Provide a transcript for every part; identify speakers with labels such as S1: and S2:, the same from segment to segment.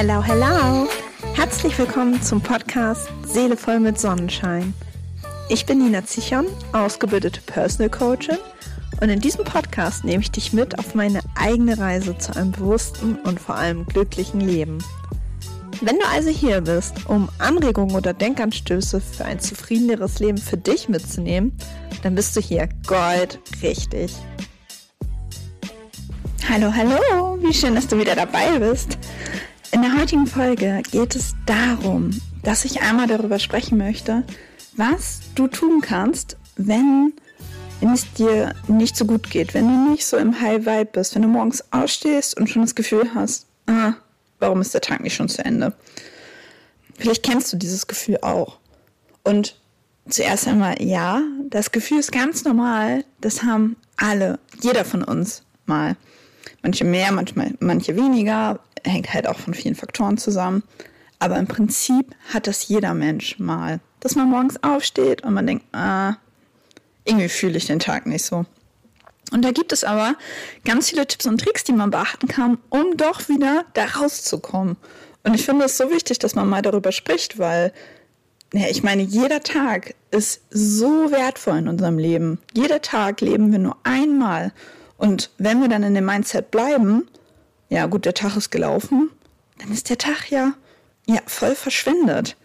S1: Hello, hello! Herzlich willkommen zum Podcast Seele voll mit Sonnenschein. Ich bin Nina Zichon, ausgebildete Personal Coachin und in diesem Podcast nehme ich dich mit auf meine eigene Reise zu einem bewussten und vor allem glücklichen Leben. Wenn du also hier bist, um Anregungen oder Denkanstöße für ein zufriedeneres Leben für dich mitzunehmen, dann bist du hier gold richtig. Hallo, hallo, wie schön, dass du wieder dabei bist. In der heutigen Folge geht es darum, dass ich einmal darüber sprechen möchte, was du tun kannst, wenn, es dir nicht so gut geht, wenn du nicht so im High Vibe bist, wenn du morgens ausstehst und schon das Gefühl hast, ah, warum ist der Tag nicht schon zu Ende? Vielleicht kennst du dieses Gefühl auch. Und zuerst einmal, ja, das Gefühl ist ganz normal. Das haben alle, jeder von uns mal. Manche mehr, manchmal, manche weniger. Hängt halt auch von vielen Faktoren zusammen. Aber im Prinzip hat das jeder Mensch mal. Dass man morgens aufsteht und man denkt, ah, irgendwie fühle ich den Tag nicht so. Und da gibt es aber ganz viele Tipps und Tricks, die man beachten kann, um doch wieder da rauszukommen. Und ich finde es so wichtig, dass man mal darüber spricht, weil, ja, ich meine, jeder Tag ist so wertvoll in unserem Leben. Jeder Tag leben wir nur einmal. Und wenn wir dann in dem Mindset bleiben, ja gut, der Tag ist gelaufen, dann ist der Tag ja, ja voll verschwendet.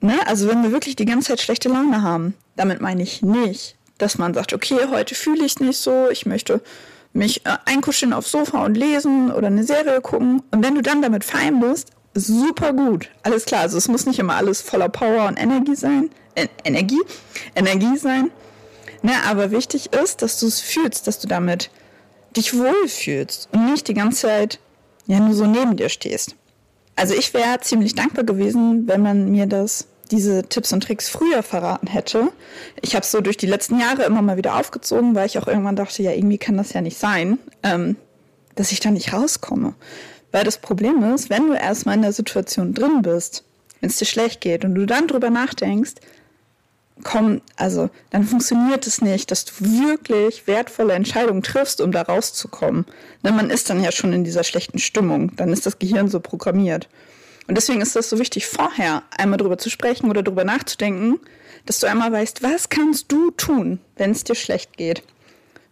S1: Ne? Also wenn wir wirklich die ganze Zeit schlechte Laune haben, damit meine ich nicht, dass man sagt, okay, heute fühle ich es nicht so, ich möchte mich äh, einkuscheln aufs Sofa und lesen oder eine Serie gucken. Und wenn du dann damit fein bist, super gut. Alles klar. Also es muss nicht immer alles voller Power und Energie sein. Äh, Energie? Energie sein. Ne, aber wichtig ist, dass du es fühlst, dass du damit dich wohlfühlst und nicht die ganze Zeit ja nur so neben dir stehst. Also ich wäre ziemlich dankbar gewesen, wenn man mir das diese Tipps und Tricks früher verraten hätte. Ich habe es so durch die letzten Jahre immer mal wieder aufgezogen, weil ich auch irgendwann dachte, ja, irgendwie kann das ja nicht sein, ähm, dass ich da nicht rauskomme. Weil das Problem ist, wenn du erstmal in der Situation drin bist, wenn es dir schlecht geht und du dann drüber nachdenkst, komm, also dann funktioniert es nicht, dass du wirklich wertvolle Entscheidungen triffst, um da rauszukommen. Denn man ist dann ja schon in dieser schlechten Stimmung, dann ist das Gehirn so programmiert. Und deswegen ist das so wichtig, vorher einmal drüber zu sprechen oder drüber nachzudenken, dass du einmal weißt, was kannst du tun, wenn es dir schlecht geht?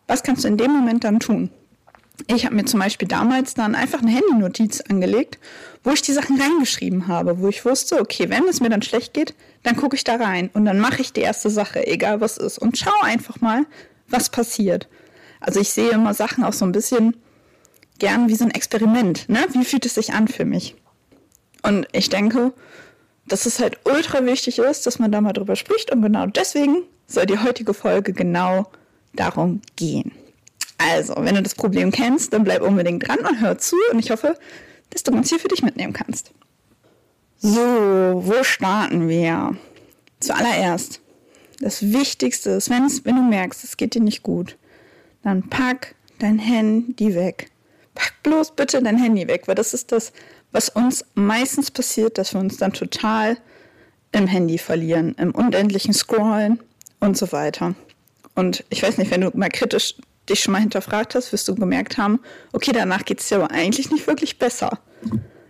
S1: Was kannst du in dem Moment dann tun? Ich habe mir zum Beispiel damals dann einfach eine Handynotiz angelegt, wo ich die Sachen reingeschrieben habe, wo ich wusste, okay, wenn es mir dann schlecht geht, dann gucke ich da rein und dann mache ich die erste Sache, egal was ist, und schaue einfach mal, was passiert. Also ich sehe immer Sachen auch so ein bisschen gern wie so ein Experiment. Ne? Wie fühlt es sich an für mich? Und ich denke, dass es halt ultra wichtig ist, dass man da mal drüber spricht. Und genau deswegen soll die heutige Folge genau darum gehen. Also, wenn du das Problem kennst, dann bleib unbedingt dran und hör zu. Und ich hoffe, dass du uns hier für dich mitnehmen kannst. So, wo starten wir? Zuallererst, das Wichtigste ist, wenn, wenn du merkst, es geht dir nicht gut, dann pack dein Handy weg. Pack bloß bitte dein Handy weg, weil das ist das was uns meistens passiert, dass wir uns dann total im Handy verlieren, im unendlichen Scrollen und so weiter. Und ich weiß nicht, wenn du mal kritisch dich schon mal hinterfragt hast, wirst du gemerkt haben, okay, danach geht es dir aber eigentlich nicht wirklich besser.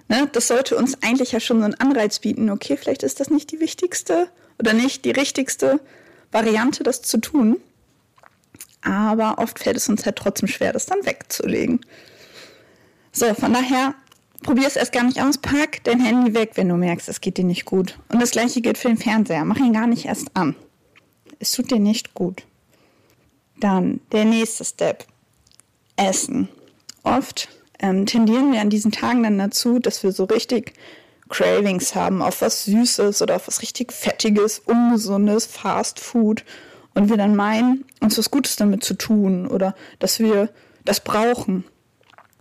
S1: Ne? Das sollte uns eigentlich ja schon so einen Anreiz bieten, okay, vielleicht ist das nicht die wichtigste oder nicht die richtigste Variante, das zu tun. Aber oft fällt es uns halt trotzdem schwer, das dann wegzulegen. So, von daher probier es erst gar nicht aus, pack dein Handy weg, wenn du merkst, es geht dir nicht gut. Und das gleiche gilt für den Fernseher. Mach ihn gar nicht erst an. Es tut dir nicht gut. Dann der nächste Step. Essen. Oft ähm, tendieren wir an diesen Tagen dann dazu, dass wir so richtig Cravings haben auf was Süßes oder auf was richtig Fettiges, Ungesundes, Fast Food. Und wir dann meinen, uns was Gutes damit zu tun oder dass wir das brauchen.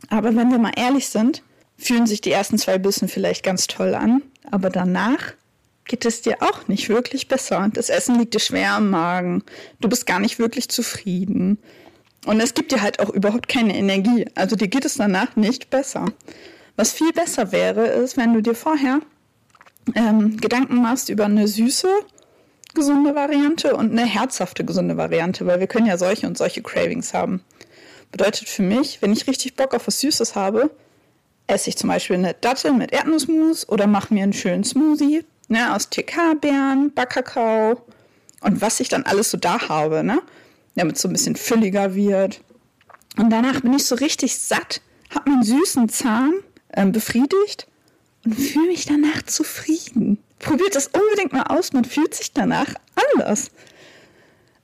S1: Aber wenn wir mal ehrlich sind, fühlen sich die ersten zwei Bissen vielleicht ganz toll an, aber danach geht es dir auch nicht wirklich besser. Das Essen liegt dir schwer am Magen. Du bist gar nicht wirklich zufrieden. Und es gibt dir halt auch überhaupt keine Energie. Also dir geht es danach nicht besser. Was viel besser wäre, ist, wenn du dir vorher ähm, Gedanken machst über eine süße, gesunde Variante und eine herzhafte, gesunde Variante, weil wir können ja solche und solche Cravings haben. Bedeutet für mich, wenn ich richtig Bock auf was Süßes habe, esse ich zum Beispiel eine Dattel mit Erdnussmus oder mache mir einen schönen Smoothie ne, aus TK-Beeren, Backkakao und was ich dann alles so da habe, ne, damit es so ein bisschen fülliger wird. Und danach bin ich so richtig satt, habe meinen süßen Zahn äh, befriedigt und fühle mich danach zufrieden. Probiert das unbedingt mal aus, man fühlt sich danach anders.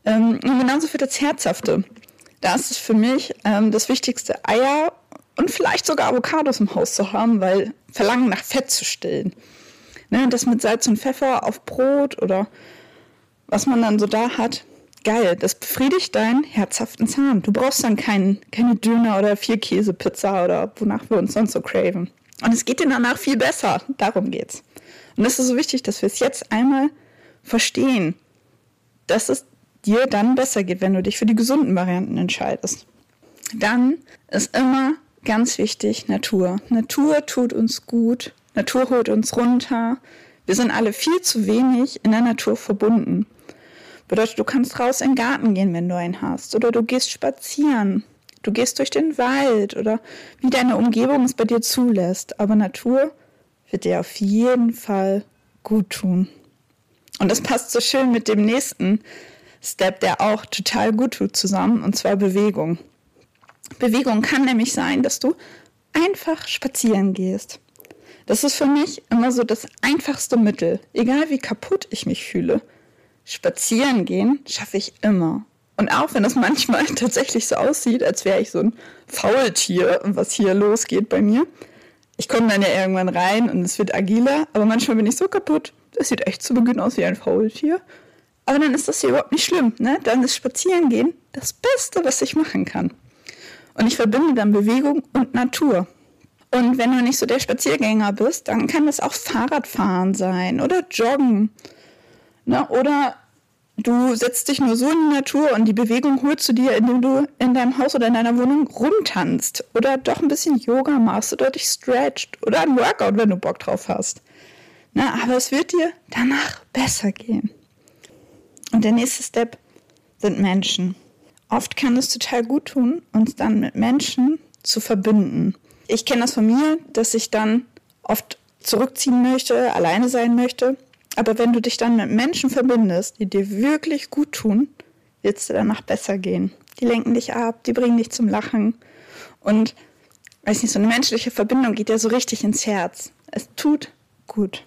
S1: Ähm, und genauso für das Herzhafte. Da ist es für mich ähm, das Wichtigste, Eier und vielleicht sogar Avocados im Haus zu haben, weil Verlangen nach Fett zu stillen. Ne, das mit Salz und Pfeffer auf Brot oder was man dann so da hat, geil, das befriedigt deinen herzhaften Zahn. Du brauchst dann kein, keine Döner oder vier Käsepizza oder wonach wir uns sonst so craven. Und es geht dir danach viel besser. Darum geht's. Und es ist so wichtig, dass wir es jetzt einmal verstehen, dass es dir dann besser geht, wenn du dich für die gesunden Varianten entscheidest. Dann ist immer ganz wichtig Natur. Natur tut uns gut. Natur holt uns runter. Wir sind alle viel zu wenig in der Natur verbunden. Bedeutet, du kannst raus in den Garten gehen, wenn du einen hast. Oder du gehst spazieren. Du gehst durch den Wald oder wie deine Umgebung es bei dir zulässt. Aber Natur wird dir auf jeden Fall gut tun. Und das passt so schön mit dem nächsten Step, der auch total gut tut zusammen, und zwar Bewegung. Bewegung kann nämlich sein, dass du einfach spazieren gehst. Das ist für mich immer so das einfachste Mittel, egal wie kaputt ich mich fühle. Spazieren gehen schaffe ich immer. Und auch wenn das manchmal tatsächlich so aussieht, als wäre ich so ein Faultier, was hier losgeht bei mir. Ich komme dann ja irgendwann rein und es wird agiler, aber manchmal bin ich so kaputt. Das sieht echt zu Beginn aus wie ein Faultier. Aber dann ist das hier überhaupt nicht schlimm. Ne? Dann ist Spazierengehen das Beste, was ich machen kann. Und ich verbinde dann Bewegung und Natur. Und wenn du nicht so der Spaziergänger bist, dann kann das auch Fahrradfahren sein oder Joggen Ne? Oder du setzt dich nur so in die Natur und die Bewegung holst du dir, indem du in deinem Haus oder in deiner Wohnung rumtanzt oder doch ein bisschen Yoga machst oder dich stretcht oder ein Workout, wenn du Bock drauf hast. Ne? Aber es wird dir danach besser gehen. Und der nächste Step sind Menschen. Oft kann es total gut tun, uns dann mit Menschen zu verbinden. Ich kenne das von mir, dass ich dann oft zurückziehen möchte, alleine sein möchte aber wenn du dich dann mit Menschen verbindest, die dir wirklich gut tun, wird es dir danach besser gehen. Die lenken dich ab, die bringen dich zum Lachen. Und, weiß nicht, so eine menschliche Verbindung geht ja so richtig ins Herz. Es tut gut.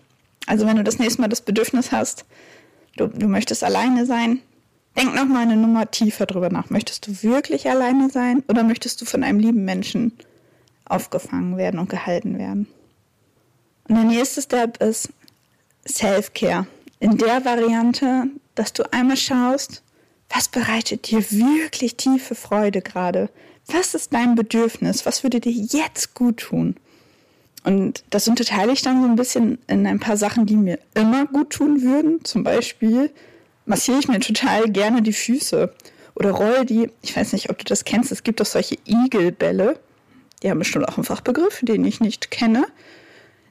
S1: Also wenn du das nächste Mal das Bedürfnis hast, du, du möchtest alleine sein, denk noch mal eine Nummer tiefer drüber nach. Möchtest du wirklich alleine sein oder möchtest du von einem lieben Menschen aufgefangen werden und gehalten werden? Und der nächste Step ist, Self-Care. In der Variante, dass du einmal schaust, was bereitet dir wirklich tiefe Freude gerade? Was ist dein Bedürfnis? Was würde dir jetzt gut tun? Und das unterteile ich dann so ein bisschen in ein paar Sachen, die mir immer gut tun würden. Zum Beispiel massiere ich mir total gerne die Füße oder roll die, ich weiß nicht, ob du das kennst, es gibt doch solche Igelbälle. Die haben bestimmt auch einen Fachbegriff, den ich nicht kenne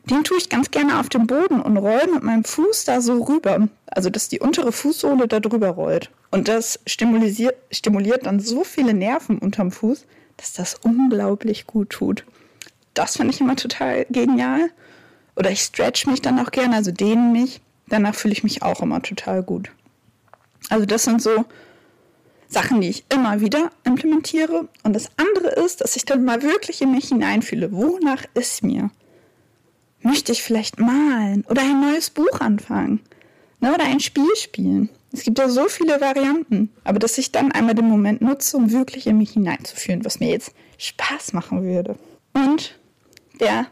S1: den tue ich ganz gerne auf dem Boden und roll mit meinem Fuß da so rüber. Also, dass die untere Fußsohle da drüber rollt. Und das stimuliert, stimuliert dann so viele Nerven unterm Fuß, dass das unglaublich gut tut. Das finde ich immer total genial. Oder ich stretch mich dann auch gerne, also dehne mich. Danach fühle ich mich auch immer total gut. Also das sind so Sachen, die ich immer wieder implementiere. Und das andere ist, dass ich dann mal wirklich in mich hineinfühle. Wonach ist mir? möchte ich vielleicht malen oder ein neues Buch anfangen ne, oder ein Spiel spielen. Es gibt ja so viele Varianten, aber dass ich dann einmal den Moment nutze, um wirklich in mich hineinzuführen, was mir jetzt Spaß machen würde. Und der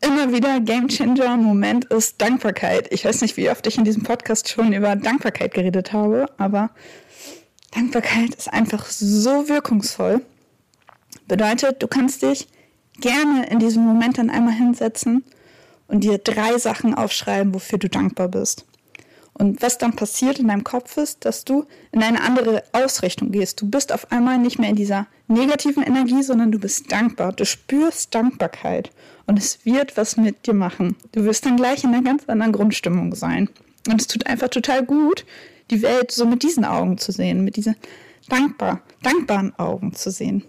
S1: immer wieder Game Changer Moment ist Dankbarkeit. Ich weiß nicht, wie oft ich in diesem Podcast schon über Dankbarkeit geredet habe, aber Dankbarkeit ist einfach so wirkungsvoll. Bedeutet, du kannst dich gerne in diesem Moment dann einmal hinsetzen und dir drei Sachen aufschreiben, wofür du dankbar bist. Und was dann passiert in deinem Kopf ist, dass du in eine andere Ausrichtung gehst. Du bist auf einmal nicht mehr in dieser negativen Energie, sondern du bist dankbar. Du spürst Dankbarkeit und es wird was mit dir machen. Du wirst dann gleich in einer ganz anderen Grundstimmung sein. Und es tut einfach total gut, die Welt so mit diesen Augen zu sehen, mit diesen dankbar, dankbaren Augen zu sehen.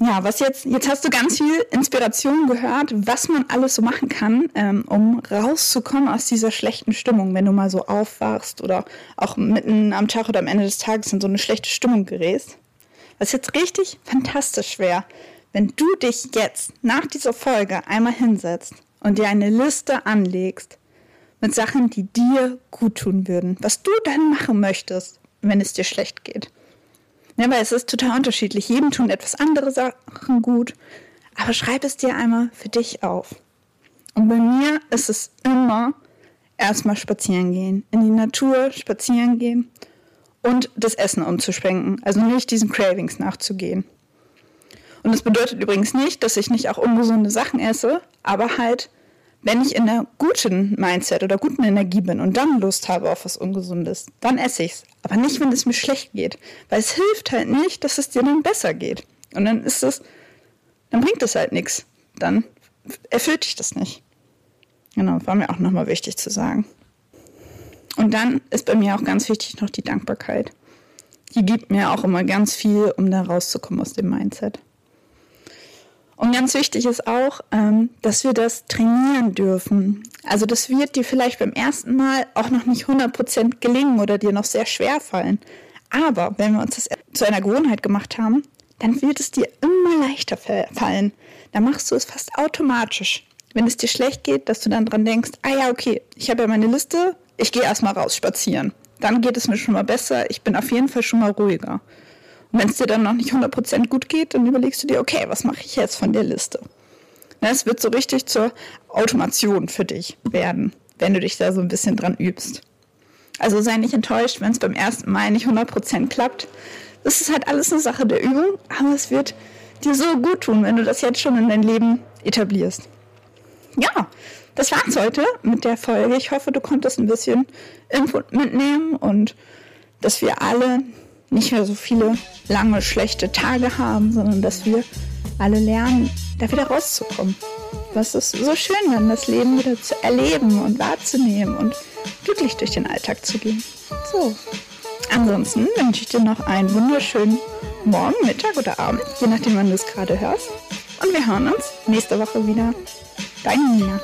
S1: ja, was jetzt, jetzt hast du ganz viel Inspiration gehört, was man alles so machen kann, ähm, um rauszukommen aus dieser schlechten Stimmung, wenn du mal so aufwachst oder auch mitten am Tag oder am Ende des Tages in so eine schlechte Stimmung gerätst. Was jetzt richtig fantastisch wäre, wenn du dich jetzt nach dieser Folge einmal hinsetzt und dir eine Liste anlegst mit Sachen, die dir gut tun würden, was du dann machen möchtest, wenn es dir schlecht geht. Ja, weil es ist total unterschiedlich. Jedem tun etwas andere Sachen gut. Aber schreib es dir einmal für dich auf. Und bei mir ist es immer erstmal spazieren gehen. In die Natur spazieren gehen und das Essen umzuschwenken. Also nicht diesen Cravings nachzugehen. Und das bedeutet übrigens nicht, dass ich nicht auch ungesunde Sachen esse, aber halt wenn ich in einer guten Mindset oder guten Energie bin und dann Lust habe auf was Ungesundes, dann esse ich es. Aber nicht, wenn es mir schlecht geht. Weil es hilft halt nicht, dass es dir dann besser geht. Und dann ist es, dann bringt es halt nichts. Dann erfüllt dich das nicht. Genau, war mir auch nochmal wichtig zu sagen. Und dann ist bei mir auch ganz wichtig noch die Dankbarkeit. Die gibt mir auch immer ganz viel, um da rauszukommen aus dem Mindset. Und ganz wichtig ist auch, ähm, dass wir das trainieren dürfen. Also das wird dir vielleicht beim ersten Mal auch noch nicht 100% gelingen oder dir noch sehr schwer fallen. Aber wenn wir uns das zu einer Gewohnheit gemacht haben, dann wird es dir immer leichter fallen. Dann machst du es fast automatisch. Wenn es dir schlecht geht, dass du dann dran denkst, ah ja, okay, ich habe ja meine Liste, ich gehe erstmal raus spazieren. Dann geht es mir schon mal besser, ich bin auf jeden Fall schon mal ruhiger. Wenn es dir dann noch nicht 100% gut geht, dann überlegst du dir, okay, was mache ich jetzt von der Liste? Es wird so richtig zur Automation für dich werden, wenn du dich da so ein bisschen dran übst. Also sei nicht enttäuscht, wenn es beim ersten Mal nicht 100% klappt. Das ist halt alles eine Sache der Übung, aber es wird dir so gut tun, wenn du das jetzt schon in dein Leben etablierst. Ja, das war's heute mit der Folge. Ich hoffe, du konntest ein bisschen Input mitnehmen und dass wir alle nicht mehr so viele lange schlechte Tage haben, sondern dass wir alle lernen, da wieder rauszukommen. Was ist so schön, dann das Leben wieder zu erleben und wahrzunehmen und glücklich durch den Alltag zu gehen. So. Ansonsten wünsche ich dir noch einen wunderschönen Morgen, Mittag oder Abend, je nachdem, wann du es gerade hörst. Und wir hören uns nächste Woche wieder. Deine Nina.